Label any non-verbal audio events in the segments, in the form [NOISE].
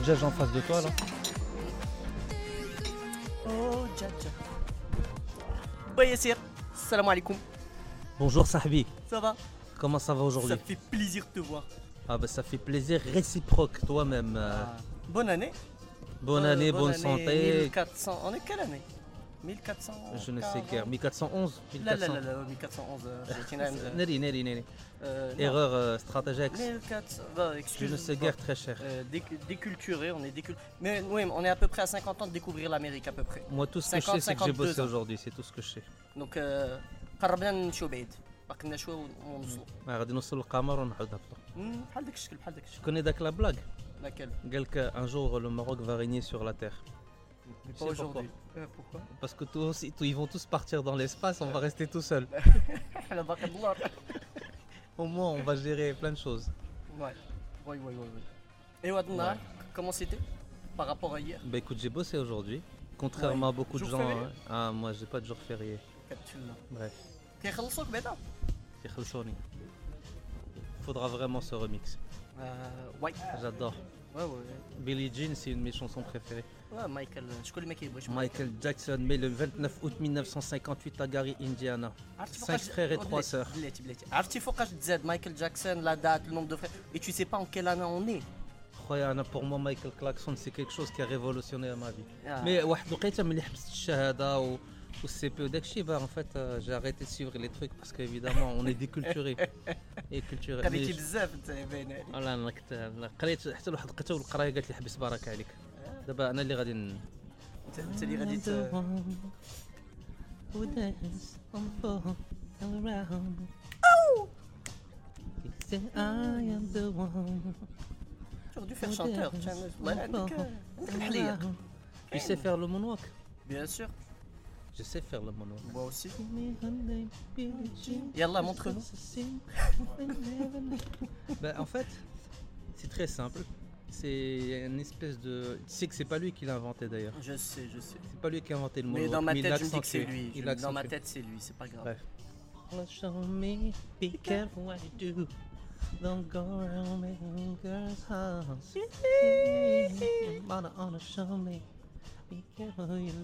le djaj en face de toi là. Oh, Yassir, salam alaikum. Bonjour Sahbi, Ça va? Comment ça va aujourd'hui? Ça fait plaisir de te voir. Ah bah ça fait plaisir réciproque toi-même. euh, Ah. Bonne année. Bonne Euh, année, bonne, année, santé. 1400. On est quelle année? 1400. Je ne sais guère. 1411 لا لا 1400. لا لا 1411 euh, j'ai une âme, Neri, neri, neri. euh, non. Erreur euh, stratégique. 1400. bah, Je excuse ne sais guère très cher. Euh, décu- déculturé, on est déculturé. Mais oui, on est à peu près à 50 ans de découvrir l'Amérique à peu près. Moi, tout ce que je 50, sais, c'est que j'ai 52 bossé ans. aujourd'hui. C'est tout ce que je sais. Donc euh, قربنا نمشيو بعيد باقي لنا شويه ونوصلوا Ah, غادي نوصل للقمر ونعاود نهبطوا. مم، بحال داك الشكل بحال داك الشكل Tu connais Dak la blague laquelle قال qu'un jour le Maroc va régner sur la terre. Mais sais pas aujourd'hui Euh, pourquoi Parce que tous, ils vont tous partir dans l'espace, on va rester tout seul. [LAUGHS] Au moins, on va gérer plein de choses. Ouais, oui, oui, oui. Et Wadna, comment c'était par rapport à hier Bah écoute, j'ai bossé aujourd'hui. Contrairement à beaucoup de gens. Hein. Ah, moi, j'ai pas de jour férié. Bref. Hein Faudra vraiment ce remix. Euh, ouais. J'adore. Ouais, ouais. Billie Jean, c'est une de mes chansons préférées. ouais مايكل شكون اللي ما كيبغيش Michael Jackson, mais le 29 août 1958 à Gary, Indiana. عرفتي Cinq فوقاش frères et oh, trois بلاتي- sœurs. بلاتي بلاتي عرفتي فوقاش تزاد مايكل جاكسون لا دات le nombre de frères et tu sais pas en quelle année on est خويا pour moi Michael Clarkson c'est quelque chose qui a révolutionné ma vie. Ah. Mais واحد الوقيته ملي حبست الشهاده و والسي بي وداكشي bah en fait euh, j'ai arrêté de suivre les trucs parce qu'évidemment on est déculturé et culturé. قريتي Mais je- بزاف انت باين عليك والله انا كنت أنا قريت حتى لواحد لقيتها والقرايه قالت لي حبس بارك عليك. دابا انا اللي غادي ن... انت انت اللي غادي ت- J'aurais dû faire chanteur tiens والله عندك عندك الحليه Tu sais faire le moonwalk bien sûr Je sais faire le moonwalk. moi aussi يلا montre-nous Bah, en fait, c'est très simple. C'est une espèce de. Tu sais que c'est pas lui qui l'a inventé d'ailleurs. je sais je sais C'est pas lui qui a inventé le mais moonwalk. dans ma tête l'a je me dis que c'est lui Il dans ma tête c'est lui c'est pas grave Bref. Show me, be careful what you do. Don't go around making girls house. Wanna, wanna show me.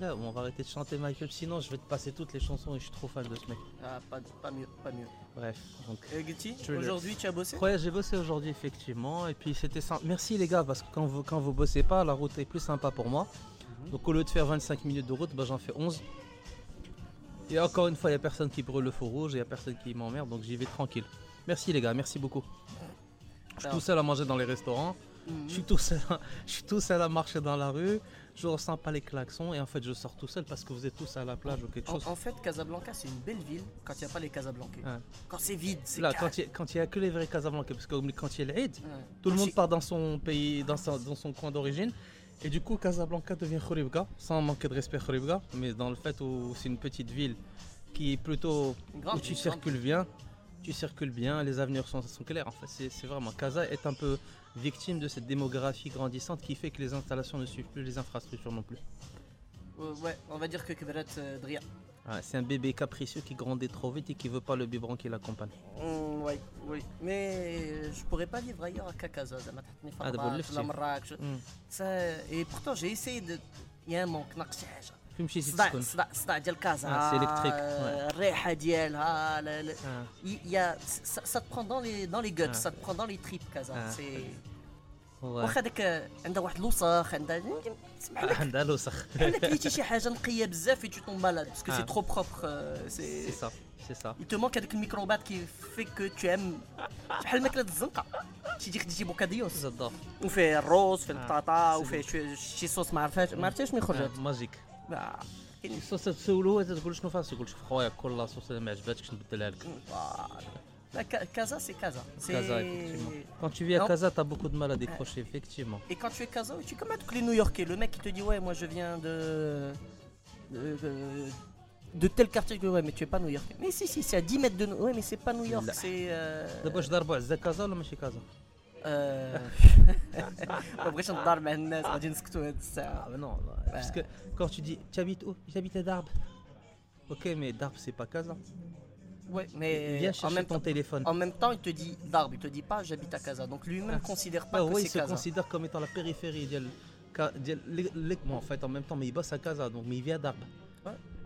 Love. On va arrêter de chanter Michael, sinon je vais te passer toutes les chansons et je suis trop fan de ce mec. ah, pas, pas mieux pas mieux Bref, donc. Euh, aujourd'hui tu as bossé? Ouais, j'ai bossé aujourd'hui effectivement et puis c'était simple. Merci les gars parce que quand vous, quand vous bossez pas, la route est plus sympa pour moi. Donc au lieu de faire 25 minutes de route, bah, j'en fais 11. Et encore une fois, il n'y a personne qui brûle le feu rouge, il n'y a personne qui m'emmerde, donc j'y vais tranquille. Merci les gars, merci beaucoup. Je suis tout seul à manger dans les restaurants, Mhm. je suis tout seul, à- [LAUGHS] je suis tout seul à marcher dans la rue, je ressens pas les klaxons et en fait je sors tout seul parce que vous êtes tous à la plage ou quelque chose. En, en fait, Casablanca, c'est une belle ville quand il n'y a pas les Casablancais. Ouais. Quand c'est vide, c'est Là, calme. quand il a- n'y a que les vrais Casablancais, parce que quand il y a l'Aïd, Ouais. Tout le monde Quand part dans son pays, dans, sa- dans son coin d'origine. Et du coup, Casablanca devient Khouribga, sans manquer de respect Khouribga, mais dans le fait où c'est une petite ville qui est plutôt grande où tu circules bien, tu circules bien, les avenirs sont, sont clairs. En fait, c'est c'est vraiment Casa est un peu victime de cette démographie grandissante qui fait que les installations ne suivent plus les infrastructures non plus. Euh, ouais, on va dire que Kebrat euh, Dria. C'est un bébé capricieux qui grandit trop vite et qui veut pas le biberon qui l'accompagne. Mmh, oui, oui. Mais euh, je pourrais pas vivre ailleurs à Kakaza, ah, mm. Et pourtant j'ai essayé de. Il y a un manque, في مشيتي تسكن. صداع صداع ديال كازا. آه، سيليكتريك الريحة ديالها آه. يا سا تبخون دون لي دون لي غوت سا تبخون دون لي تريب كازا واخا داك عندها واحد الوسخ عندها عندها الوسخ. بحال كليتي [LAUGHS] شي حاجة نقية بزاف اي تو طوم مالاد باسكو سي ترو بروبر سي سا سي سا il تو manque هذيك الميكروبات كي في كو تو ام بحال ماكله الزنقه شي تيجي تجي بوكاديوس وفيه الروز في البطاطا وفيه شي صوص ما عرفتش ما عرفتش من يخرج ماجيك آه، كاين- الصوص تسولو تقول شنو فاس يقول شوف خويا كل لاصوص اللي ما عجباتكش نبدلها لك آه، La ca- Casa, c'est Casa. C'est- Casa, effectivement. Quand tu vis à Non. Casa, t'as beaucoup de mal à décrocher, effectivement. Et quand tu es Casa, tu es comme tous les New-Yorkais. Le mec qui te dit ouais, moi je viens de de, de- de tel quartier que ouais, mais tu es pas New-Yorkais. Mais si si, c'est à 10 mètres de nous. Ouais, mais c'est pas New York, لا. c'est. euh, دابا واش ضربوا عزة كازا ولا ماشي كازا؟ euh, ما بغيتش نضارب مع الناس غادي نسكتوا هاد الساعه Ah mais non, parce que quand tu dis tu habites où J'habite à Darbe. Ok, mais Darbe c'est pas Casa. Ouais, mais Viens en chercher même, ton temps, téléphone. en même temps, il te dit Darb, il te dit pas j'habite à Casa. Donc lui-même Ah. considère pas Ah que oui, il c'est se Casa. considère comme étant la périphérie. ديال Ka- ديال لي- لي- bon, en fait, en même temps, mais il bosse à Casa, donc mais il vit à Darbe.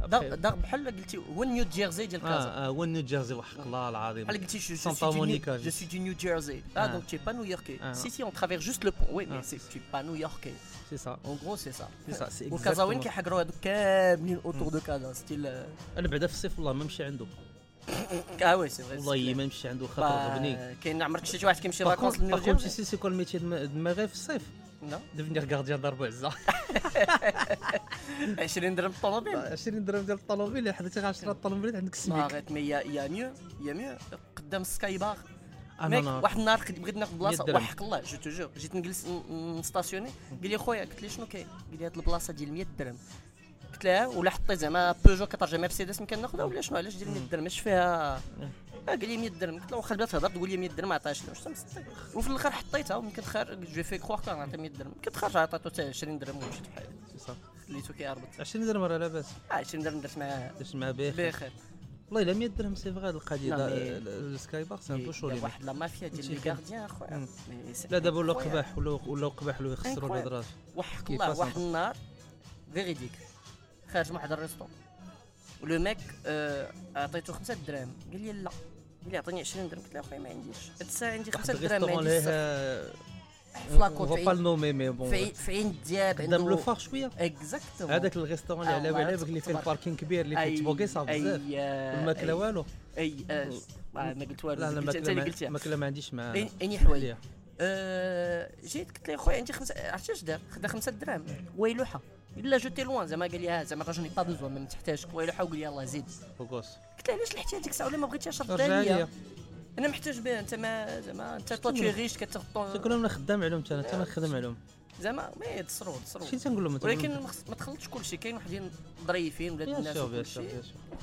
دار بحال قلتي هو نيو جيرزي ديال كازا. آه, آه، هو نيو جيرزي وحق الله العظيم بحال قلتي سانتا مونيكا جو سوي دي نيو جيرزي آه. دونك تي با نيويوركي سي سي اون ترافير جوست لو بون وي مي سي تي با نيويوركي سي سا اون غرو سي سا سي سا سي وين كيحكروا هذوك كاملين اوتور دو كازا ستيل أنا بعدا في الصيف والله ما نمشي عنده آه وي سي فري والله ما نمشي عنده خاطر غبني. كاين عمرك شفتي واحد كيمشي لاكونس باغ كونتر سي سي كون ميتي دماغي في الصيف Devenir gardien d'arبع عزة 20 درهم الطوموبيل 20 درهم ديال الطوموبيل اللي حديتي 10 الطوموبيل عندك ما السميك غيت مي يا ميو يا ميو قدام سكاي بار آه ميك نو نو واحد النهار بغيت ناخذ بلاصة 100 درهم. وحق الله جو تو جور جيت نجلس نستاسيوني قال لي خويا قلت لي شنو كاين؟ قال لي هاد البلاصة ديال 100 درهم. قلت له ولا حطيت زعما بيجو كترجع مرسيدس يمكن ناخذها ولا شنو علاش ديال 100 درهم؟ اش فيها؟ آه، قال لي 100 درهم. قلت له واخا بدات تهضر تقول لي 100 درهم ما عطاش واش وفي الآخر حطيتها ويمكن خارج جو في كخوا كان عطي 100 درهم. يمكن خرج عطيته حتى 20 درهم ومشيت بحالي سي صا خليتو كيهربط 20 درهم راه لاباس. آه، 20 درهم درت معاه درت مع بخير بخير والله إلا 100 درهم سي فغي القضية السكاي بار سي ان بو شو يا لي واحد لا مافيا ديال لي غارديان أخويا. لا دابا ولاو. قباح ولاو ولاو قباح ولاو يخسروا. الهضرات وحق الله؟ واحد النهار فيريديك خارج من واحد الريستون ولو آه، عطيته خمسة دراهم. قال لي لا. قال لي عطيني 20 درهم. قلت له اخويا ما عنديش. هاد الساعة عندي خمسة دراهم ما عنديش فا في با نومي مي بون في عين- دياب قدام لو عنده فار شوية. اكزاكتومون هذاك الريستورون اللي على بالك اللي فيه. الباركين كبير اللي فيه تبوكيصه بزاف. والماكلة والو؟ اي آه، آه، ما قلت والو. لا لا الماكلة ما- الماكلة عنديش مع أي- أي اسمح حوايج. آه، جيت قلت له خويا عندي خمسة عرفتي اش دار؟ خدا خمسة دراهم. ويلوحة. إلا جوتي لوان زعما قال لي زعما راه جوني با بوزوا ما تحتاجك ويلا حاول لي يلاه زيد. فوكوس. قلت له علاش لحتي هذيك الساعة؟ ولا ما بغيتيهاش رد عليا أنا محتاج بها أنت ما زعما أنت تو تي ريش كتغطو تقول لهم أنا خدام علوم أنا حتى أنا خدام عليهم. زعما ما يتصرو تصرو شنو تنقول لهم ولكن ما تخلطش كل شيء كاين وحدين ظريفين ولاد الناس وكلشي.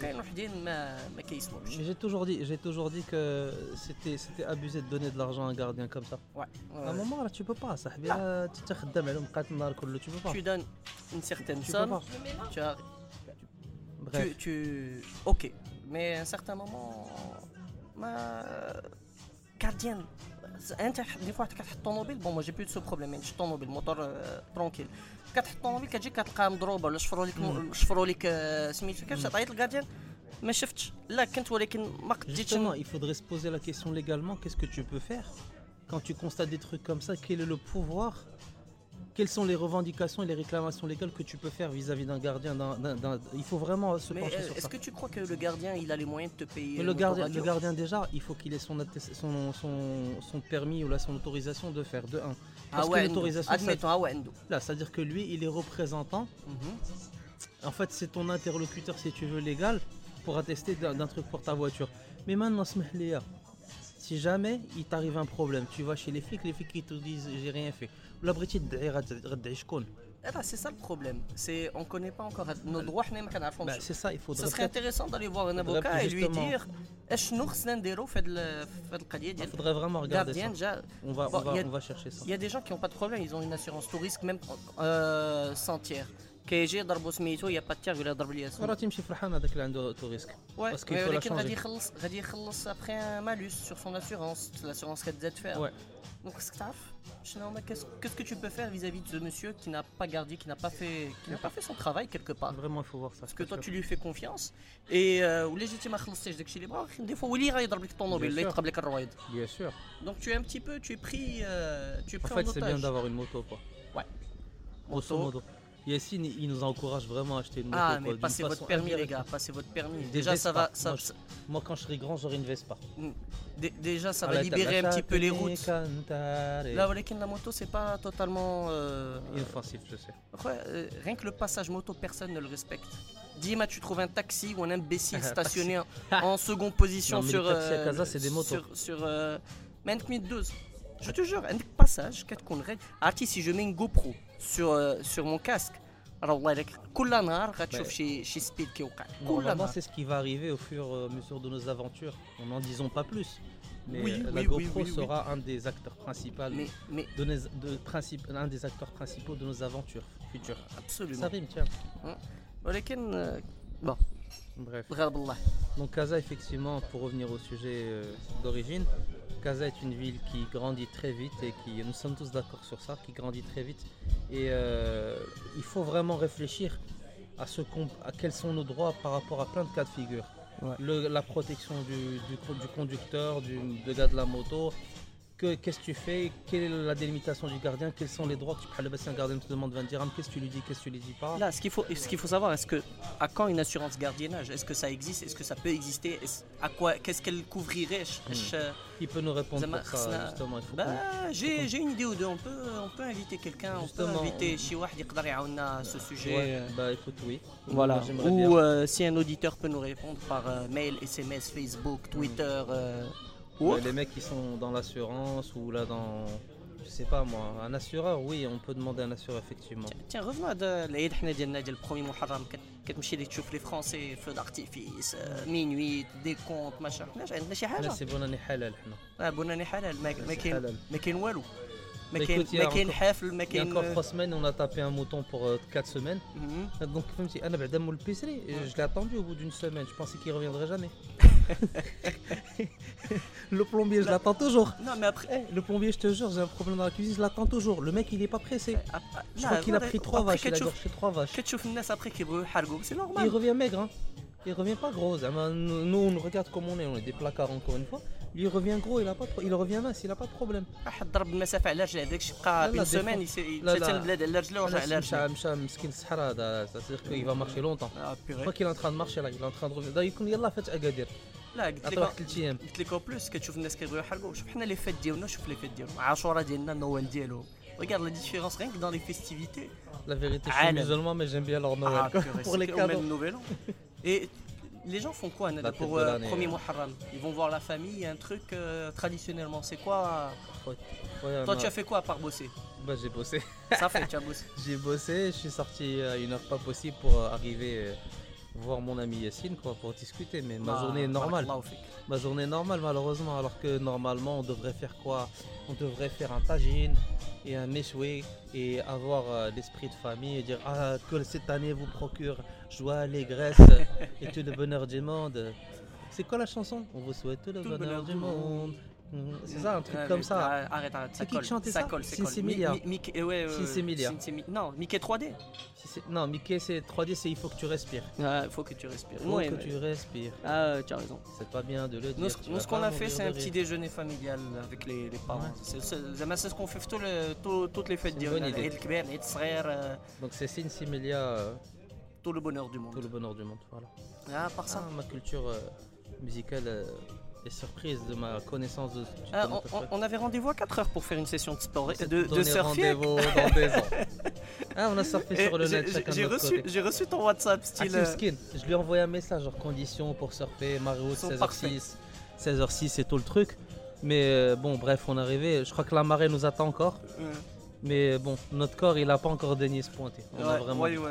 كاين وحدين ما ما كيسمعوش. جي توجور دي جي توجور دي كو سيتي سيتي ابوزي دو دوني دو لارجون ان غارديان كوم سا واه ا مومون راه تي بو با صاحبي انت خدام عليهم بقات النهار كله تي بو با تي دون ان سيغتان سون تي تي أوكي مي ان un مومون ma gardienne, انت دي فوا كتحط طوموبيل بون j'ai plus de ce problème يعني شفت طوموبيل موتور ترونكيل كتحط طوموبيل كتجي كتلقاها مضروبه ولا شفروا لك شفروا لك آه، سميتو كيفاش تعيط للغارديان ما شفتش لا كنت ولكن ما قديتش justement, il faudrait se poser la question légalement, qu'est-ce que tu peux faire quand tu constates des trucs comme ça Quel est le pouvoir quelles sont les revendications et les réclamations légales que tu peux faire vis-à-vis d'un gardien. Il faut vraiment se pencher euh, sur ça. Est-ce que tu crois que le gardien, il a les moyens de te payer le, gardien, déjà, il faut qu'il ait son, permis ou là, son autorisation de faire, de 1. Ah, ah ouais, c'est-à-dire que lui, il est représentant. Mhm. En fait, c'est ton interlocuteur, si tu veux, légal pour attester d'un truc pour ta voiture. Mais maintenant, si jamais il t'arrive un problème, tu vas chez les flics, les flics ils te disent j'ai rien fait. ولا بغيتي تدعي غت- غتدعي شكون Ah bah, c'est ça le problème. C'est on connaît pas encore nos droits حنا ما كنعرفهمش. Bah, C'est ça, il Ce faudrait serait peut-être- intéressant d'aller voir un faudrait avocat et lui justement- dire اشنو خصنا نديرو في هاد ال- في هاد القضيه il ديال faudrait vraiment regarder gardien ça. déjà On va, Bon, on va, il y a- on va chercher ça. il y a des gens qui n'ont pas de problème ils ont une assurance tout risque même euh, sans tiers كيجي يضربوا سميتو يا با تير ولا ضرب لي راه تمشي فرحان هذاك اللي عنده تو ريسك Ouais, Parce qu'il mais faut la ولكن غادي changer. يخلص غادي يخلص après un malus sur son assurance l'assurance كتزاد فيها Ouais. donc staff, qu'est-ce que tu peux faire vis-à-vis de ce monsieur qui n'a pas gardé, qui n'a pas fait, qui n'a pas fait son travail quelque part? Vraiment, il faut voir ça. Parce que toi, tu lui fais confiance et euh, ou légitime à chez les bras. Des fois, il ira dans le ton noble, il ira le Bien sûr. Donc tu es un petit peu, tu es pris, euh, tu es en, fait, c'est bien d'avoir une moto, quoi. Ouais. Moto. Yacine, il nous encourage vraiment à acheter une moto. Ah, mais passez votre permis, les gars, passez votre permis. Déjà, ça va. Moi, quand je serai grand, j'aurai une Vespa. Mm. Dé déjà, ça va libérer un petit peu les routes. Là, la moto, c'est pas totalement. Euh, euh Inoffensif, je sais. Ouais, euh, rien que le passage moto, personne ne le respecte. Dima, tu trouves un taxi ou un imbécile [LAUGHS] stationné [LAUGHS] en seconde position non, mais sur. Les taxis à euh, Casa, c'est des motos. Sur. sur euh, je te jure, un passage, qu'est-ce qu'on règle? Ah, si je mets une GoPro sur, sur mon casque. C'est ce qui va arriver au fur et à mesure de nos aventures. On n'en disons pas plus. Mais euh, la oui, GoPro sera un des acteurs principaux mais, de, de, un des acteurs principaux de nos aventures futures. Absolument. Ça rime, tiens. Hein? Bon. Bref. Donc Kaza, effectivement, pour revenir au sujet euh, d'origine, Casa est une ville qui grandit très vite et qui, nous sommes tous d'accord sur ça, qui grandit très vite. Et euh, il faut vraiment réfléchir à, ce à quels sont nos droits par rapport à plein de cas de figure. Ouais. Le- la protection du, du co- du conducteur, du, de gars de la moto qu'est-ce que tu fais? Quelle est la délimitation du gardien? Quels sont les droits? Que tu prends le bassin gardien te demande 20 dirhams Qu'est-ce que tu lui dis? Qu'est-ce que tu lui dis pas? Là, ce qu'il faut, faut savoir, est-ce que à quand une assurance gardiennage? Est-ce que ça existe? Est-ce que ça peut exister? À quoi Qu'est-ce qu'elle couvrirait? Hmm. Il peut nous répondre pour ça, justement. Bah, j'ai, j'ai une idée ou deux. On peut, on peut inviter quelqu'un. On peut inviter Chiwah à ce sujet. Ouais, bah écoute, oui. Voilà. Ou euh, si un auditeur peut nous répondre par euh, mail, SMS, Facebook, Twitter. Hmm. Euh, ou Ouais, autre. les mecs qui sont dans l'assurance ou là dans. Je sais pas moi, un assureur, oui, on peut demander un assureur effectivement. Tiens, revenons à de- العيد حنا ديالنا ديال البرومي محرم كت- كتمشي لك تشوف لي فرونسي فو دارتيفيس مينويت دي كونت ماشي حناش عندنا شي حاجه Là, c'est bon année halal. حنا. اه بناني حلال ما ما C'est كاين halal. ما كاين والو ما Mais كاين écoute, il y ما a كاين encore- حافل ما Il y a كاين encore 3 semaines, on a tapé un mouton pour 4 semaines. Mhm. Donc, فهمتي, انا بعدا مول البيسري, je l'ai attendu au bout d'une semaine. Je pensais qu'il reviendrait jamais. [LAUGHS] le plombier, je l'attends toujours. Non, mais après. Eh, le plombier, je te jure, j'ai un problème dans la cuisine, je l'attends toujours. Le mec, il est pas pressé. ah, ah, Je là, crois qu'il a voilà, pris 3 après, vaches, il a كتشوف- gorgé 3 vaches. كتشوف الناس après كيبغيو يحرقوا سي Il نورمال revient maigre, hein. Il revient pas gros. Zama, Nous, nous, on regarde comme on est, on est des placards encore une fois. Lui, il revient gros, il, a pas de pro- il revient mince, il a pas de problème. واحد ضرب المسافه على رجله هذاك بقى لا، بين دي سومان فوا- لا، لا. يتسال البلاد على رجله ورجع على مشى رجله مشى مسكين الصحراء هذا c'est-à-dire qu'il va marcher longtemps. آه، Je بيغي. crois qu'il est en train de marcher là, il est en train de revenir. D'ailleurs, يكون يلا فات اكادير لا قلت عطيه لك واحد 3 ايام قلت لك بلوس كتشوف الناس كيبغيو يحرقوا شوف حنا لي فيت ديالنا شوف لي فيت ديالهم عاشوره ديالنا النوال ديالهم Regarde la différence rien que dans les festivités. La vérité, je suis Alan. musulman, mais j'aime bien leur Noël Ah, quoi, purée, pour c'est les que- ou même cadeaux. Nouvel An. Et les gens font quoi Nada, La fête pour de euh, l'année, premier euh. Muharram Ils vont voir la famille, un truc euh, traditionnellement. C'est quoi Ouais, Toi, non, tu as fait quoi à part bosser bah, j'ai bossé. Ça fait, tu as bossé. [LAUGHS] J'ai bossé, je suis sorti à une heure pas possible pour euh, arriver euh, voir mon ami Yassine quoi, pour discuter. Mais ma journée est normale. Ma journée est normale malheureusement, alors que normalement on devrait faire quoi? On devrait faire un tagine et un méchoui et avoir euh, l'esprit de famille et dire ah que cette année vous procure joie, allégresse [LAUGHS] et tout le bonheur du monde. C'est quoi la chanson? On vous souhaite tout le, bonheur, du monde. C'est ça, un truc comme ça. Arrête, arrête. C'est qui qui chantait ça C'est Milliard. C'est Milliard. Non, Mickey 3D. Non, Mickey c'est 3D, c'est il faut que tu respires. Il faut que tu respires. Il faut que tu respires. Ah, tu as raison. C'est pas bien de le dire. Nous, ce qu'on a fait, c'est un petit déjeuner familial avec les parents. C'est ce qu'on fait toutes les fêtes d'Iran. Euh, Donc c'est Sinsimilia. Euh, tout le bonheur du monde. Tout le bonheur du monde, voilà. Ah, par ça. Ah, ma culture euh, musicale est surprise de ma connaissance de. Ah, on, on- avait rendez-vous à 4 heures pour faire une session de sport, s'est de, de surfer. rendez-vous dans des [LAUGHS] ans. Ah, on a surfé Et sur le net chacun J'ai reçu, reçu ton WhatsApp style. Euh, Skin, je lui ai envoyé un message genre conditions pour surfer, Sont 16h06, 16h06 et tout le truc. Mais euh, bon, bref, on est arrivé. Je crois que la marée nous attend encore. Mais bon, notre corps, il a pas encore daigné se pointer. On a ouais, vraiment ouais, ouais.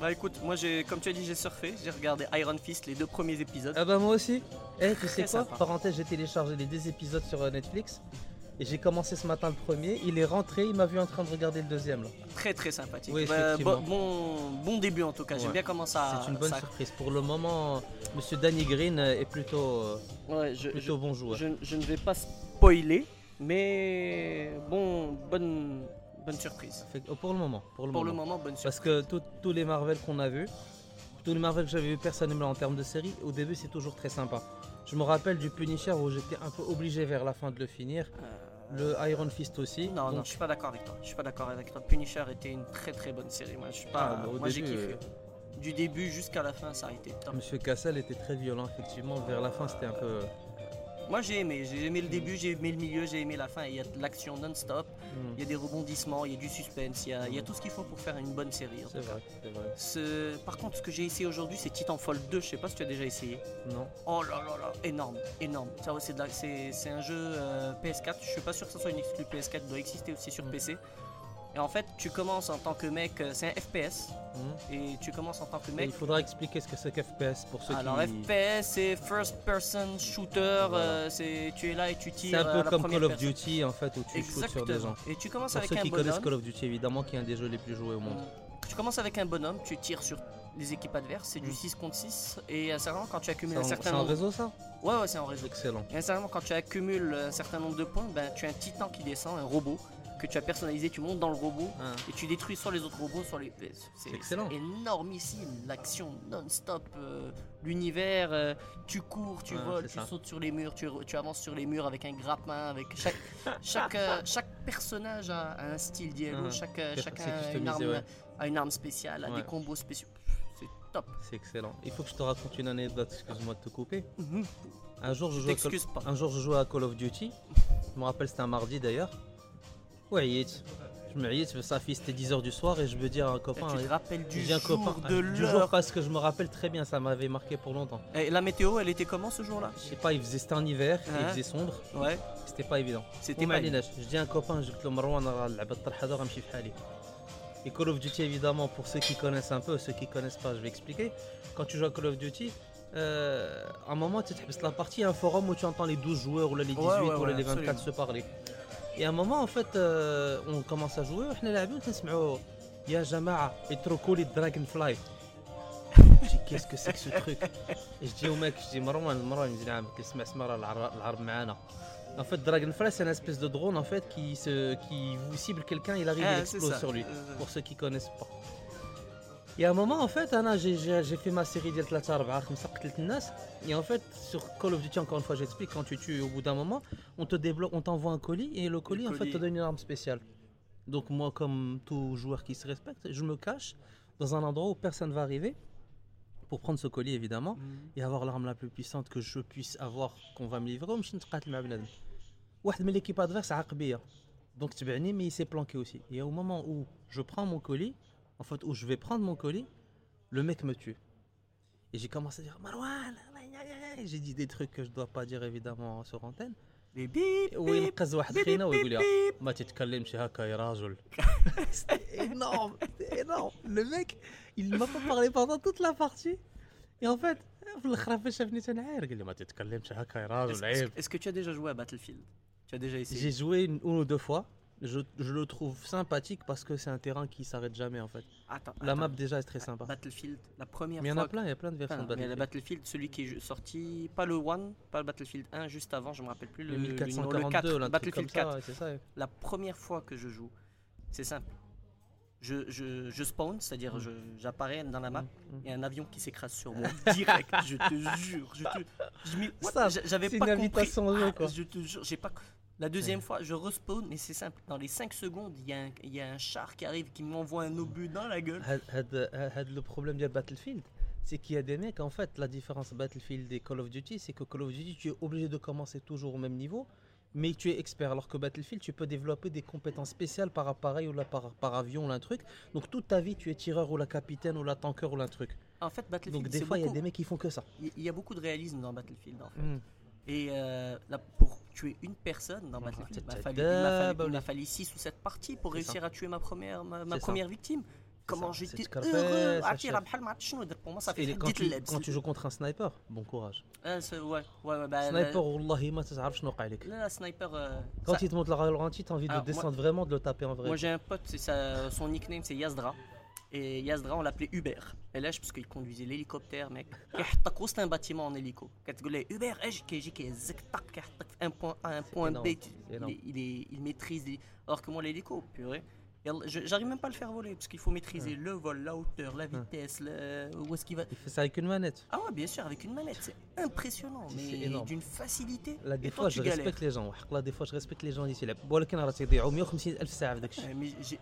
Bah écoute, moi j'ai, comme tu as dit, j'ai surfé, j'ai regardé Iron Fist les deux premiers épisodes. Ah bah moi aussi. Eh, tu sais quoi? sympa. Parenthèse, j'ai téléchargé les deux épisodes sur euh, Netflix. Et j'ai commencé ce matin le premier. Il est rentré, il m'a vu en train de regarder le deuxième. là. Très très sympathique. Oui, Bah, bon, bon, bon début en tout cas. J'aime Ouais. bien comment ça. C'est une bonne ça- surprise. Pour le moment, Monsieur Danny Green euh, est plutôt, euh, Ouais, je, plutôt bon joueur. je, je ne vais pas spoiler, mais bon, bonne, bonne surprise. Fait oh, pour le moment. Pour le Pour le moment. bonne surprise. Parce que tout- tous les Marvel qu'on a vus, tous les Marvel que j'avais vus personnellement en termes de série, au début c'est toujours très sympa. Je me rappelle du Punisher où j'étais un peu obligé vers la fin de le finir. Le Iron Fist aussi. Non, non, je suis pas d'accord avec toi. Je suis pas d'accord avec toi. Punisher était une très très bonne série. Moi, je suis pas. Ah, bah, moi, j'ai kiffé. Du début jusqu'à la fin, ça a été top. Monsieur Cassel était très violent effectivement. Vers la fin c'était un peu. Moi j'ai aimé, j'ai aimé le début, j'ai aimé le milieu, j'ai aimé la fin. Il y a de l'action non-stop, Hmm. il y a des rebondissements, il y a du suspense, il y a, il y a tout ce qu'il faut pour faire une bonne série. C'est vrai, c'est vrai. Ce- Par contre, ce que j'ai essayé aujourd'hui, c'est Titanfall 2. Je sais pas si tu as déjà essayé. Non. Oh là là là, énorme, énorme. C'est, la- un jeu euh, PS4. Je suis pas sûr que ce soit une exclue PS4, il doit exister aussi sur Mm. PC. Et en fait, tu commences en tant que mec, euh, c'est un FPS, Hmm. et tu commences en tant que mec. il faudra expliquer ce que c'est qu'FPS pour ceux Alors qui. FPS, c'est first person shooter. Voilà. euh, c'est, tu es là et tu tires. C'est un à peu la comme Call of personne. Duty en fait où tu shootes sur des gens. Et tu commences Pour avec ceux un qui connaissent bonhomme. Call of Duty évidemment qui est un des jeux les plus joués au monde. Tu commences avec un bonhomme, tu tires sur les équipes adverses, c'est du Mm. 6 contre 6. Et euh, c'est vraiment quand tu C'est accumules en, un c'est certain en nombre. réseau ça? Ouais, ouais, c'est en réseau. Excellent. Et sincèrement, quand tu accumules un certain nombre de points, ben, tu as un titan qui descend, un robot, que tu as personnalisé, tu montes dans le robot Ah. et tu détruis soit les autres robots, soit les. C'est excellent. énormissime, l'action non-stop, euh, l'univers, euh, tu cours, tu Ouais, voles, tu ça. sautes sur les murs, tu, tu avances sur les murs avec un grappin, avec chaque. [LAUGHS] chaque, euh, chaque personnage a, a un style Diablo, Ah, chaque, chacun a une, arme, ouais. a une arme spéciale, a Ouais. des combos spéciaux. C'est top. C'est excellent. Il faut que je te raconte une anecdote, excuse-moi de te couper. Mhm. Un jour je jouais à Call... un jour je jouais à Call of Duty. Je me rappelle c'était un mardi d'ailleurs. Ouais, je me riais, ça fait c'était 10h du soir et je veux dire à un copain tu te rappelles du j'ai un jour, copain de du jour l'heure. parce que je me rappelle très bien, ça m'avait marqué pour longtemps. Et la météo, elle était comment ce jour-là Je sais pas, il faisait c'était en hiver, il Hein faisait sombre, Ouais, c'était pas évident. c'était وما pas عليناش je dis à un copain je قلت له مروان راه اللعبه الطرحه هذا غنمشي بحالي et Call of Duty évidemment pour ceux qui connaissent un peu ceux qui connaissent pas je vais expliquer quand tu joues à Call of Duty euh, à un moment tu te la partie il y a un forum où tu entends les 12 joueurs ou là, les 18 Ouais, ouais, ou là, ouais, les 24 absolument. se parler et à un moment en fait euh, on commence à jouer وحنا لاعبين تنسمعوا يا جماعه اتركوا لي الدراجون فلاي [LAUGHS] je dis qu'est-ce que c'est que ce truc et je dis au mec je dis مروان مروان يزيد عامك اسمع اسمع راه العرب العرب معانا En fait, Dragonfly, c'est une espèce de drone en fait qui, se, qui vous cible quelqu'un, il arrive, Ah, il c'est explose ça. sur lui. Euh, Pour ceux qui connaissent pas. Et à un moment, en fait, Anna, j'ai- j'ai j'ai fait ma série de 3 4 5 قتلت الناس. Et en fait, sur Call of Duty, encore une fois, j'explique, quand tu tues au bout d'un moment, on te débloque, on t'envoie un colis et le colis, en fait, colis. te donne une arme spéciale. Donc moi, comme tout joueur qui se respecte, je me cache dans un endroit où personne va arriver pour prendre ce colis, évidemment Mhm. et avoir l'arme la plus puissante que je puisse avoir qu'on va me livrer ومشي نتقاتل مع بنادم واحد من l'équipe adverse عاق بيا donc تبعني mais il s'est planqué aussi et au moment où je prends mon colis en fait où je vais prendre mon colis le mec me tue et j'ai commencé à dire Marwan et j'ai dit des trucs que je dois pas dire évidemment sur antenne Les bip, bip, وينقز واحد bip, خينا bip, ويقول لي bip. ما تتكلمش هكا يا راجل c'était énorme c'était [LAUGHS] énorme le mec il m'a pas parlé pendant toute la partie et en fait في الاخر فاش شافني تنعاير قال لي ما تتكلمش هكا يا Est-ce راجل عيب est-ce que tu as déjà joué à Battlefield Tu as déjà essayé j'ai joué une, une ou deux fois je, je le trouve sympathique parce que c'est un terrain qui s'arrête jamais en fait Attends, la attends. map déjà est très sympa Battlefield, la première mais il y en a plein il y a plein de versions Enfin, de mais le Battlefield Battlefield, celui qui est sorti, pas le 1, pas le Battlefield 1, juste avant, je me rappelle plus le, le le numéro, 1442 le 4, là, un truc Battlefield comme ça 4. ouais, ça ouais. La première fois que je joue, c'est simple. Je, je, je spawn, c'est-à-dire Mm. je- j'apparais dans la map, Mm, mm. il y a un avion qui s'écrase sur moi [LAUGHS] direct, je te jure, je te, j'avais c'est pas une compris. invitation jeu, Ah, quoi. Je te jure, j'ai pas. La deuxième fois, je respawn, mais c'est simple. Dans les 5 secondes, il y, a un- il y a un char qui arrive, qui m'envoie un obus dans la gueule. had- had- had le problème de Battlefield, c'est qu'il y a des mecs, en fait, la différence Battlefield et Call of Duty, c'est que Call of Duty, tu es obligé de commencer toujours au même niveau, mais tu es expert, alors que Battlefield, tu peux développer des compétences spéciales par appareil ou là, par, par avion ou un truc. Donc toute ta vie, tu es tireur ou la capitaine ou la tanker ou un truc. En fait, Battlefield, Donc des fois, il y a des mecs qui font que ça. il y- a beaucoup de réalisme dans Battlefield. En fait. Mm. Et euh, là, pour tuer une personne dans Ah, Battlefield, il m'a t'as- fallu, t'as il m'a fallu- d'abord il m'a les- fallu 6 ou 7 parties pour C'est réussir à tuer ma première, ma, ma C'est ça. première victime. Comment ça, j'étais c'est Scarface, heureux. ça عرفتي chef. راه بحال ما عرفتش شنو ندير. Pour moi, ça fait Et les- quand, ديت tu, اللعب. quand tu joues contre un sniper, bon courage. Ah, c'est- ouais, ouais, ouais, bah, Sniper, والله ما تعرف شنو وقع لك. Là, la sniper. euh, Quand ça- il te montre la ralenti, t'as envie de Alors, moi- descendre vraiment, de le taper en vrai. Moi j'ai un pote, c'est ça, son nickname c'est Yazdra. Et Yazdra, on l'appelait Uber. Et là, parce qu'il conduisait l'hélicoptère, mec. Il c'était un bâtiment en hélico. Quand tu dis Uber, un point A, un point B, il, maîtrise. Des... Alors que moi, l'hélico, purée. J'arrive même pas à le faire voler parce qu'il faut maîtriser ah. le vol, la hauteur, la ah. vitesse, où est-ce qu'il va. Il fait ça avec une manette. Ah ouais, bien sûr, avec une manette, c'est impressionnant, mais d'une facilité. Là, des fois, je respecte les gens. Là, des fois, je respecte les gens ici.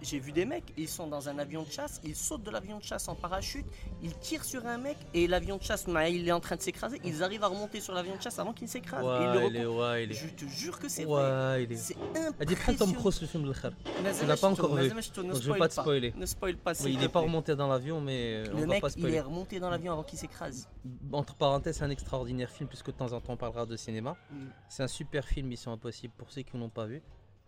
J'ai vu des mecs, ils sont dans un avion de chasse, ils sautent de l'avion de chasse en parachute, ils tirent sur un mec et l'avion de chasse, il est en train de s'écraser. Ils ah. arrivent à remonter sur l'avion de chasse avant qu'il s'écrase. Je te jure que c'est vrai. C'est impressionnant. Tu pas encore vu. Je ne spoil pas te spoiler. Ne spoil pas, Oui, il n'est pas remonté dans l'avion, mais on Le va mec, il est remonté dans l'avion avant qu'il s'écrase. Entre parenthèses, c'est un extraordinaire film, puisque de temps en temps on parlera de cinéma. Mm. C'est un super film, Mission Impossible, pour ceux qui ne l'ont pas vu.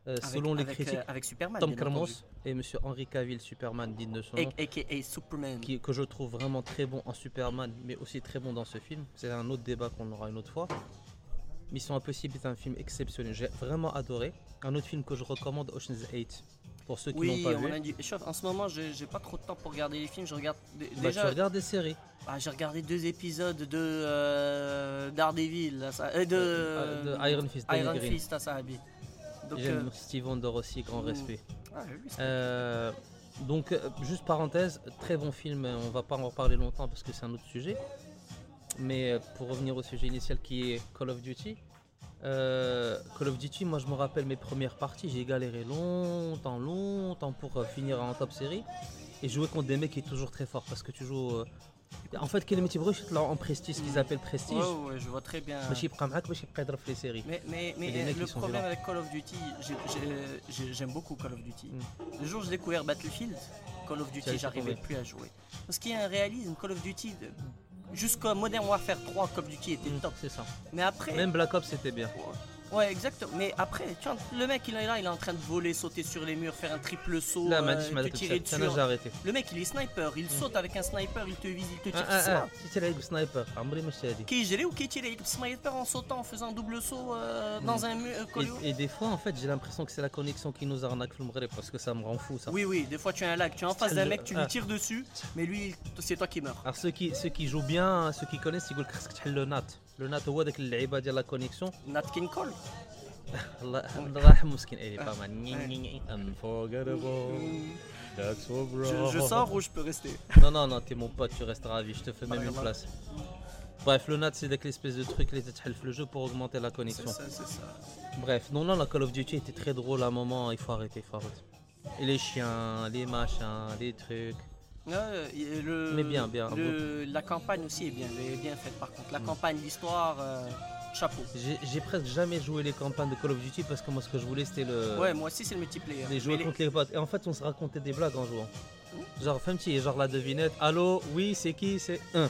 Euh, Avec- selon les avec, critiques, euh, avec Superman. Tom entendu. et Monsieur Henry Cavill, Superman, digne de son nom, AKA Superman. qui, que je trouve vraiment très bon en Superman, mais aussi très bon dans ce film. C'est un autre débat qu'on aura une autre fois. Mission Impossible est un film exceptionnel, j'ai vraiment adoré. Un autre film que je recommande, Ocean's 8, pour ceux qui Oui, n'ont pas on vu. a dit. Chauffe, en ce moment, j'ai pas trop de temps pour regarder les films. Je regarde Bah, déjà. tu regardes des séries. Ah, j'ai regardé deux épisodes de euh, Daredevil, là, ça- euh, de, Euh, de Iron Fist, Iron Green. Fist à Sahabi. J'aime Steve Wonder aussi, grand mm. respect. ah, Euh, donc, juste parenthèse, très bon film, on va pas en reparler longtemps parce que c'est un autre sujet. Mais pour revenir au sujet initial qui est Call of Duty, euh, Call of Duty, moi je me rappelle mes premières parties, j'ai galéré longtemps, longtemps pour euh, finir en top série et jouer contre des mecs qui est toujours très fort parce que tu joues. Euh, en fait, Calamity Brew, c'est en prestige, ce qu'ils mm. appellent prestige. Ouais, ouais, je vois très bien. Mais je prends mais je prends les séries. Mais, le problème avec Call of Duty, j'aime beaucoup Call of Duty. Mm. Le jour où j'ai découvert Battlefield, Call of Duty, j'arrivais plus à jouer. Parce qu'il y a un réalisme, Call of Duty, jusqu'à Modern Warfare 3, Call of Duty était Mm, top. C'est ça. Mais après, Même Black Ops c'était bien. Ouais, Ouais, exactement. Mais après, tiens, le mec, il est là, il est en train de voler, sauter sur les murs, faire un triple saut, euh, tirer dessus. Le mec, il est sniper, il mm. saute avec un sniper, il te vise, il te tire. Ah, ah, ah. si c'est le sniper, ah, Qui géré ou qui tire le sniper en sautant, en faisant un double saut euh, mm. dans un mur euh, et, des fois, en fait, j'ai l'impression que c'est la connexion qui nous arnaque le parce que ça me rend fou ça. Oui, oui, des fois, tu as un lag, tu es en face d'un mec, tu lui ah. tires dessus, mais lui, c'est toi qui meurs. Alors, ceux qui, jouent bien, hein, ceux qui connaissent, ils veulent le nat. Le NAT هو داك اللعيبه ديال la connexion. [LAUGHS] Nat King Cole. الله الله يرحم مسكين elle est pas mal. Gni, Ouais. gni, gni. Unforgettable. That's so Je, je sors ou je peux rester [LAUGHS] Non non non, t'es mon pote, tu restes ravi, je te fais même une Marhaba. place. Bref, le NAT c'est avec l'espèce de truc qui تتحل le jeu pour augmenter la C'est connexion. ça, c'est ça. Bref, non, non, la Call of Duty était très drôle à un moment, il faut arrêter, il faut arrêter. Et les chiens, les machins, les trucs. Et le, Mais bien, bien. le- la campagne aussi est bien, est bien faite par contre. La campagne, l'histoire, euh, chapeau. J'ai presque jamais joué les campagnes de Call of Duty parce que moi ce que je voulais c'était le. Ouais, moi aussi c'est le multiplayer. les jouer Mais les- contre les potes. Et en fait on se racontait des blagues en jouant. Genre, fais un petit, genre la devinette, allô, oui, c'est qui, c'est un. Ouais.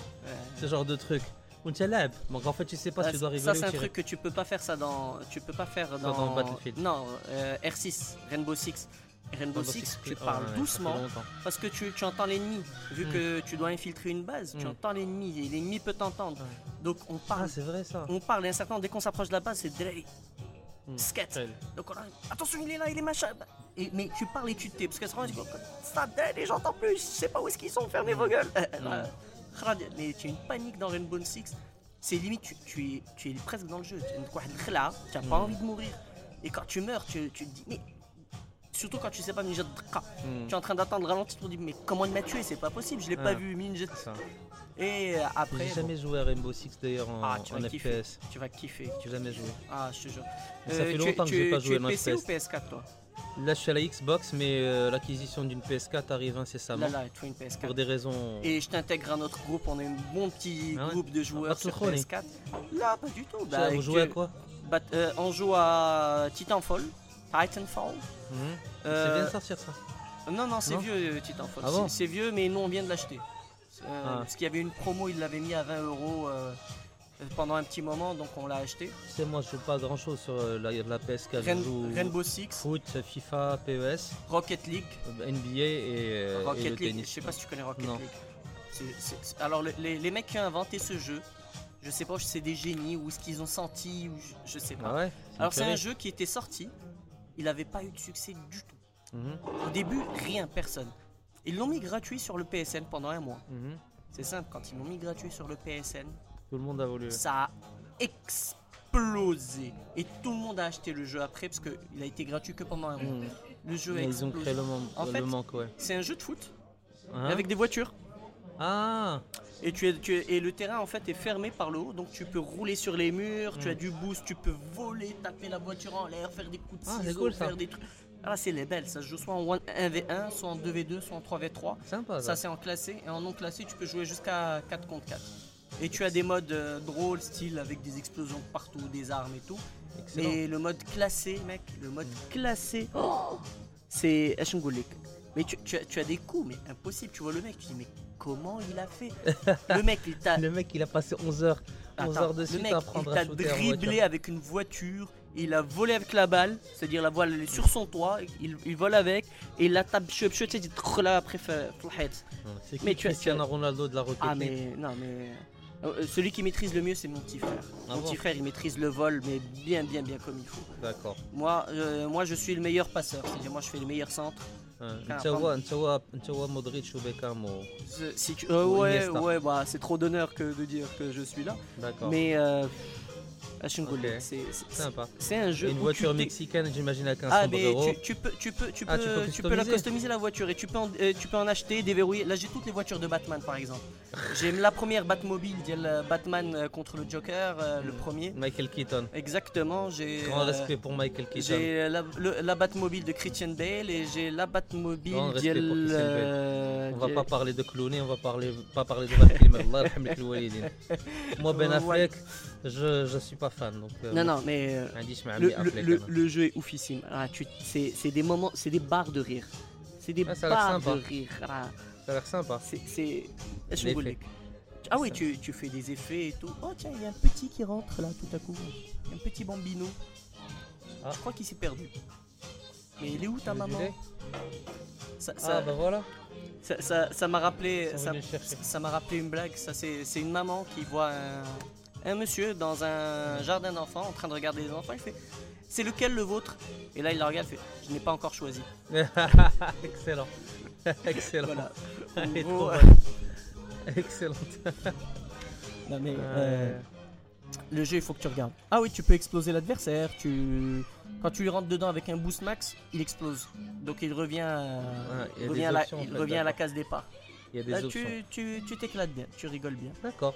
Ce genre de truc. Donc en fait tu sais pas si tu dois ça, rigoler c'est ou un truc que tu peux pas faire ça dans. Tu peux pas faire dans. dans Battlefield. Non, euh, R6, Rainbow Six. Rainbow, Six, tu parles doucement parce que tu, entends l'ennemi. Vu que tu dois infiltrer une base, tu entends l'ennemi et l'ennemi peut t'entendre. Donc on ah, parle. Ah, c'est vrai ça. On parle et un certain temps, dès qu'on s'approche de la base, c'est Drey. Mm. Skate. Donc on arrive. Attention, il est là, il est machin. Mais tu parles et tu t'es. Parce que c'est vraiment. Ça, Drey, j'entends plus. Je sais pas où est-ce qu'ils sont. Fermez vos gueules. [LAUGHS] Mais tu as une panique dans Rainbow Six. C'est limite, tu, es, tu presque dans le jeu. Tu as pas envie de mourir. Et quand tu meurs, tu, te dis. Surtout quand tu sais pas Ninja Dqa. Mm. Tu es en train d'attendre le ralenti pour dire, mais comment il m'a tué C'est pas possible, je l'ai pas vu, Ninja. Ça. Et euh, après, J'ai bon, jamais joué à Rainbow Six d'ailleurs en, Ah, tu en vas kiffer. FPS. tu vas kiffer. Jamais joué. Ah, je te jure. Mais ça fait tu, longtemps que tu- j'ai pas tu joué es en PC ou FPS. PS4 toi Là je suis à la Xbox mais euh, l'acquisition d'une PS4 arrive incessamment. Là, là, tu une PS4. Pour des raisons. Et je t'intègre à notre groupe, on est un bon petit Ah ouais groupe de joueurs Ah, sur Battle Chronic. PS4. Là, pas du tout. Tu Bah, vous jouez à euh, quoi euh, on joue à Titanfall, Titanfall. Mhm. Euh, C'est bien de sortir ça. Non, non, c'est vieux euh, Titanfall. Ah C'est- bon c'est vieux, mais nous on vient de l'acheter. Euh, Ah. Parce qu'il y avait une promo, il l'avait mis à 20 euros euh, pendant un petit moment, donc on l'a acheté. Tu sais, moi je joue pas grand chose sur la, la PS4. Rain- je joue Rainbow Six, foot, FIFA, PES, Rocket League. NBA et, et Rocket le League, tennis. je sais pas si tu connais Rocket Non. League. C'est- c'est- c'est- alors le- les, les mecs qui ont inventé ce jeu, je sais pas si c'est des génies ou ce qu'ils ont senti, ou je, je sais pas. Ah ouais Alors c'est un jeu qui était sorti, il n'avait pas eu de succès du tout. Mhm, Au début, rien, personne. Ils l'ont mis gratuit sur le PSN pendant un mois. mhm. C'est simple, quand ils l'ont mis gratuit sur le PSN, Tout le monde a voulu. ça a explosé. Et tout le monde a acheté le jeu après parce qu'il a été gratuit que pendant un mois. Mhm. Le jeu a Mais ils ont explosé. créé le, man- En le fait- manque, ouais. C'est un jeu de foot Hein avec des voitures. Ah Et, tu es, tu es- et le terrain en fait est fermé par le haut, donc tu peux rouler sur les murs, tu as du boost, tu peux voler, taper la voiture en l'air, faire des coups de Ah, c'est ciseaux, cool, ça. faire des trucs. Ah c'est les belles, ça se joue soit en 1v1, soit en 2v2, soit en 3v3. Sympa Ça ça. c'est en classé et en non classé tu peux jouer jusqu'à 4 contre 4. Et tu as des modes euh, drôles, style avec des explosions partout, des armes et tout. Excellent. Mais le mode classé, mec, le mode classé, oh, c'est Ashingoulik. Mais tu, tu as, tu as des coups, mais impossible. Tu vois le mec, tu dis, mais comment il a fait? [LAUGHS] Le mec, il t'a Le mec il a passé 11 heures, 11 Attends, heures de le suite mec, à apprendre il à t'a shooter en dribblé voiture. avec une voiture, il a volé avec la balle, c'est-à-dire la voile elle est sur son toit, il, il vole avec, et il la tape tu sais, il te là après le. C'est qui Mais tu as- Cristiano Ronaldo de la Rocket Ah mais non mais euh, celui qui maîtrise le mieux c'est mon petit frère. Ah mon bon petit frère il maîtrise le vol mais bien bien bien comme il faut. D'accord. Moi euh, moi je suis le meilleur passeur, c'est-à-dire moi je fais les meilleurs centres. Tu vois Modric ou Beckham ou... Euh, ouais, ouais, bah, c'est trop d'honneur que de dire que je suis là. D'accord. Mais euh, ah, okay. C'est un jeu. Une voiture mexicaine, j'imagine, à 15 ah, mais euros. Tu, tu, peux, tu, peux, tu, ah, peux, tu, peux tu peux la customiser la voiture et tu peux en, euh, tu peux en acheter, déverrouiller. Là, j'ai toutes les voitures de Batman par exemple. [LAUGHS] j'ai la première Batmobile, Batman euh, contre le Joker, euh, le premier. Michael Keaton. Exactement. Grand respect pour Michael Keaton. J'ai la, Batmobile de Christian Bale et j'ai la Batmobile. Grand respect pour Christian Bale. On va pas parler de Clooney, on va parler, pas parler de [LAUGHS] Batman. [LAUGHS] Moi, Ben Affleck. Je, je suis pas fan. Donc, euh, non, non, mais. Euh, le, jeu est oufissime. Ah, c'est des moments, c'est des barres de rire. C'est des ah, barres de rire. Ah. Ça a l'air sympa. C'est. Ah oui, tu, tu, fais des effets et tout. Oh tiens, il y a un petit qui rentre là tout à coup. Un petit bambino. Ah. Je crois qu'il s'est perdu. Mais il est où ta maman ça, Ah bah voilà. Ça m'a ça, rappelé, ça m'a rappelé une blague. Ça c'est une maman qui voit un, un monsieur dans un jardin d'enfants en train de regarder les enfants. Il fait, c'est lequel le vôtre? Et là il la regarde, il fait, je n'ai pas encore choisi. [LAUGHS] Excellent. [LAUGHS] Excellent. Voilà. [LAUGHS] Gros, trop euh. Excellente. Non, mais, euh, le jeu, il faut que tu regardes. Ah oui, tu peux exploser l'adversaire. Tu... Quand tu lui rentres dedans avec un boost max, il explose. Donc il revient, à- il des revient, à, la, options, il revient à la case départ. Il y a des Là, options. tu tu- tu t'éclates bien, tu rigoles bien. D'accord.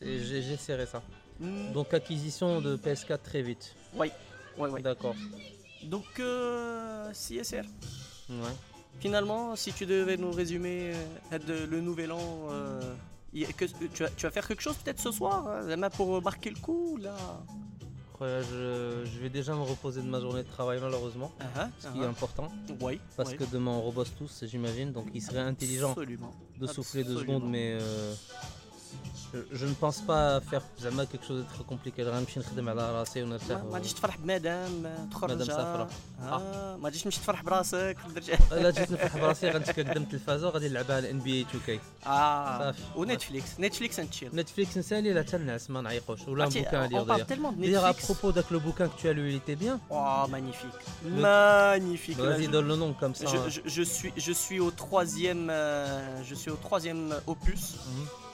J'ai serré ça. Mm, Donc, acquisition de PS4 très vite. ouais, ouais. D'accord. Donc, euh, CSR. Ouais. Finalement, si tu devais nous résumer euh, le nouvel an, euh, que- tu, vas, tu vas faire quelque chose peut-être ce soir, hein, pour marquer le coup là? Ouais, je, je vais déjà me reposer de ma journée de travail, malheureusement. Ah, ah, Ce qui est ah. important. Oui, Parce oui. que demain, on rebosse tous, j'imagine. Donc, il serait intelligent Absolument. de souffler deux secondes, mais euh, je, je ne pense pas faire زعما quelque chose de très compliqué. راه نمشي نخدم على راسي ونرتاح ما ما غاديش تفرح بمدام تخرج مدام سافرة. آه ما غاديش تمشي تفرح براسك درجة لا جيت نفرح براسي غنتكا قدام التلفازه وغادي نلعبها على ان بي اي 2 كي اه صافي ونتفليكس نتفليكس اند تشيل نتفليكس نسالي لا حتى نعس ما نعيقوش ولا un bouquin à lire on parle d'ailleurs. tellement de D'ailleurs, à Netflix. propos de le bouquin que tu as lu, il était bien. Oh, magnifique. Le- Magnifique. Là, Vas-y, je- donne le nom comme ça. je, hein. je- je suis, je suis au troisième, euh, je suis au troisième opus.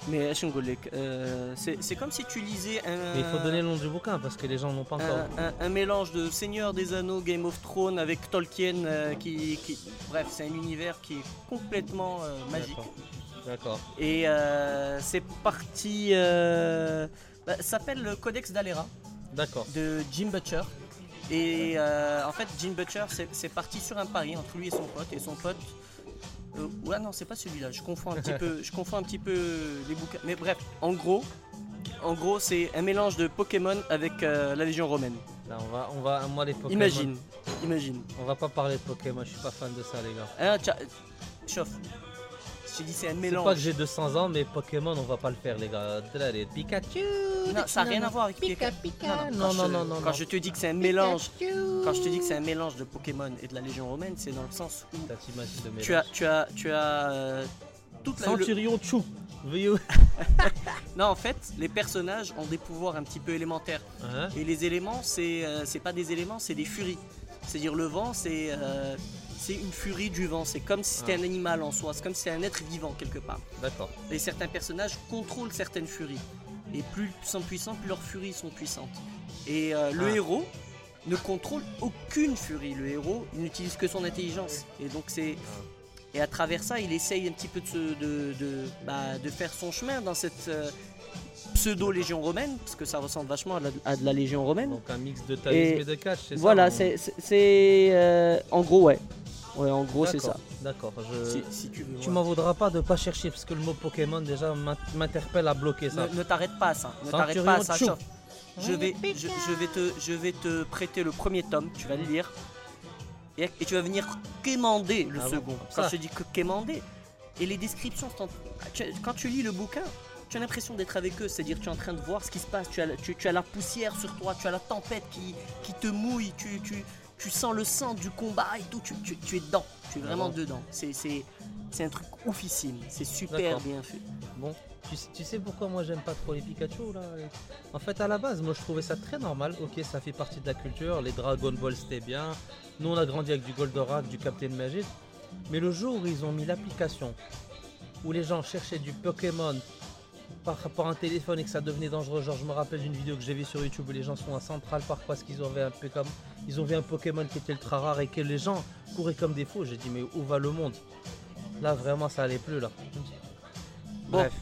mais euh, je euh, c'est comme si tu lisais un. Mais il faut donner le nom du bouquin parce que les gens n'ont pas encore. Un, mélange de Seigneur des Anneaux, Game of Thrones avec Tolkien, euh, qui, Bref, c'est un univers qui est complètement magique. D'accord. Et c'est parti. Bah, ça s'appelle le Codex d'Alera. D'accord. De Jim Butcher. Et en fait, Jim Butcher, c'est parti sur un pari entre lui et son pote. Et son pote euh, ouais, non, c'est pas celui-là. Je confonds un petit peu. Je confonds un petit peu les bouquins. Mais bref, en gros, en gros, c'est un mélange de Pokémon avec euh, la Légion romaine. Là, on va, on va, moi les Pokémon. Imagine, imagine. On va pas parler de Pokémon, je suis pas fan de ça, les gars. Hein, tcha- chauffe. Je t'ai dit, c'est un C'est mélange. pas que j'ai 200 ans, mais Pokémon, on va pas le faire, les gars. Pikachu. Non, ça n'a rien à voir avec Pika, Pika. Non, Non, quand non, je- non. Quand je te dis que c'est un mélange, quand je te dis que c'est un mélange de Pokémon et de la Légion romaine, c'est dans le sens où tu as, tu as, tu as euh, toute la. Centurion Chou. [LAUGHS] Non, en fait, les personnages ont des pouvoirs un petit peu élémentaires. Hein Et les éléments, c'est euh, c'est pas des éléments, c'est des furies. C'est-à-dire le vent, c'est euh, c'est une furie du vent. C'est comme si c'était Ah. un animal en soi. C'est comme si c'était un être vivant quelque part. D'accord. Et certains personnages contrôlent certaines furies. Et plus ils sont puissants, plus leurs furies sont puissantes. Et euh, le Ah. héros, ne contrôle aucune furie. Le héros il n'utilise que son intelligence. Et donc c'est et à travers ça, il essaye un petit peu de, se- de, de, bah, de faire son chemin dans cette euh, pseudo-légion romaine, parce que ça ressemble vachement à, la- à de la légion romaine. Donc un mix de taïsme Et et, de catch, c'est ça Voilà, c'est c'est- c'est, euh, en gros ouais. Ouais, en gros c'est ça. D'accord. je- Si, si tu. Tu m'en voudras pas de pas chercher parce que le mot Pokémon déjà m'in- m'interpelle à bloquer ça. Ne, ne t'arrête pas à ça. Ne t'arrête pas à ça. Chou. Je vais, je, je vais te, je vais te prêter le premier tome. Tu vas le lire. Et, et tu vas venir quémander le Ah bon, second. comme Quand ça. je te dis que quémander. Et les descriptions, quand tu lis le bouquin, tu as l'impression d'être avec eux. C'est-à-dire tu es en train de voir ce qui se passe. Tu as, la- tu, tu as la poussière sur toi. Tu as la tempête qui, qui te mouille. Tu, tu, tu sens le sang du combat et tout. Tu, tu- tu es dedans. Tu es vraiment dedans. C'est, c'est, c'est un truc oufissime. C'est super D'accord. bien fait. Bon, tu, sais- tu sais pourquoi moi j'aime pas trop les Pikachu là En fait, à la base, moi je trouvais ça très normal. Ok, ça fait partie de la culture. Les Dragon Ball c'était bien. Nous on a grandi avec du Goldorak, du Captain Magic. Mais le jour où ils ont mis l'application où les gens cherchaient du Pokémon par rapport à un téléphone et que ça devenait dangereux, genre je me rappelle d'une vidéo que j'ai vue sur YouTube où les gens sont à Central Park parce qu'ils ont vu un ils ont vu un Pokémon qui était ultra rare et que les gens couraient comme des fous. J'ai dit mais où va le monde? Là vraiment ça allait plus là. Bon. Bref.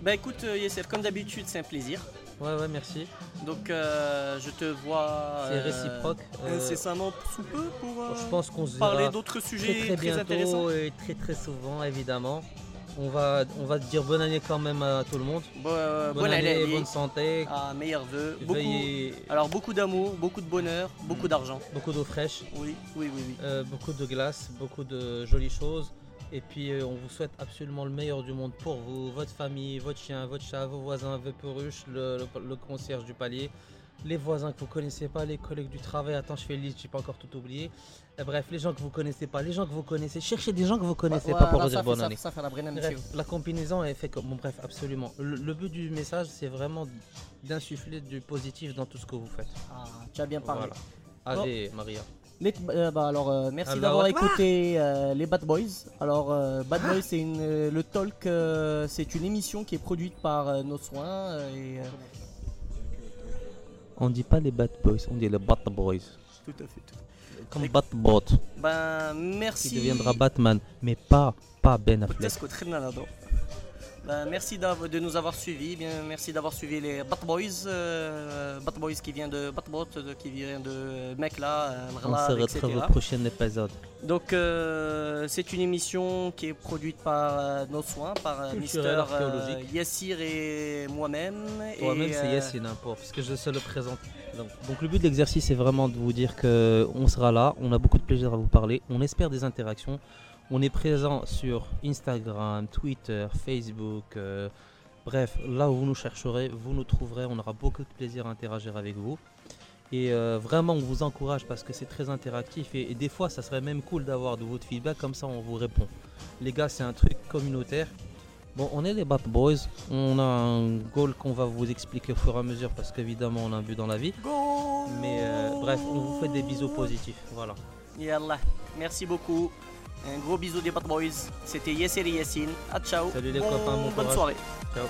Bah écoute euh, Yesser, comme d'habitude c'est un plaisir. Ouais ouais merci. Donc euh, je te vois C'est euh, réciproque. Euh, incessamment sous peu pour euh, je pense qu'on se parler d'autres sujets très très, intéressants. bientôt et très très souvent évidemment. On va, on va te dire bonne année quand même à tout le monde. Bon, euh, Bonne, bonne année, année, bonne santé. Meilleurs vœux. Beaucoup, Veuillez alors beaucoup d'amour, beaucoup de bonheur, beaucoup d'argent. beaucoup d'eau fraîche, Oui, oui, oui, oui. euh, beaucoup de glace, beaucoup de jolies choses. Et puis euh, on vous souhaite absolument le meilleur du monde pour vous, votre famille, votre chien, votre chat, vos voisins, vos peruches, le, le- le concierge du palier, les voisins que vous connaissez pas, les collègues du travail. Attends, je fais une liste, j'ai pas encore tout oublié. Et bref, les gens que vous connaissez pas, les gens que vous connaissez, cherchez des gens que vous connaissez pas pour leur dire bonne année. Ça la Bref, la combinaison est fait comme. Bon, bref, absolument. Le, le but du message, c'est vraiment d'insuffler du positif dans tout ce que vous faites. Ah, tu as bien parlé. Voilà. Allez, Maria. Les- euh, bah, alors, euh, merci d'avoir écouté euh, les Bad Boys. Alors, Bad Boys, c'est le talk, c'est une émission qui est produite par nos soins. et, On dit pas les bad boys, on dit les bat boys. tout à fait. tout à fait. Comme Batbot, Ben, merci. qui deviendra Batman, mais pas, pas Ben Affleck. Ben, merci de nous avoir suivis. Bien, merci d'avoir suivi les Bat Boys. euh, Bat Boys qui vient de Batbot, de- qui vient de mec là, euh, On se retrouve au prochain épisode. Donc euh, c'est une émission qui est produite par euh, nos soins, par euh, Mister euh. Yassir et moi-même. Toi-même, Et, c'est euh, Yassine, hein, pour, parce que je sais le présenter. Donc, donc le but de l'exercice, c'est vraiment de vous dire que on sera là, on a beaucoup de plaisir à vous parler, on espère des interactions. On est présent sur Instagram, Twitter, Facebook, euh, bref, là où vous nous chercherez, vous nous trouverez, on aura beaucoup de plaisir à interagir avec vous. Et euh, vraiment, on vous encourage parce que c'est très interactif et, des fois, ça serait même cool d'avoir de votre feedback, comme ça on vous répond. Les gars, c'est un truc communautaire. Bon, on est les Bat Boys. On a un goal qu'on va vous expliquer au fur et à mesure parce qu'évidemment, on a un but dans la vie. Mais euh, bref, on vous fait des bisous positifs. Voilà. Yallah. Merci beaucoup. Un gros bisou des Bat Boys. C'était Yassir et Yassine. Ah ciao. Salut les Bon- copains, bon bonne courage. soirée. Ciao.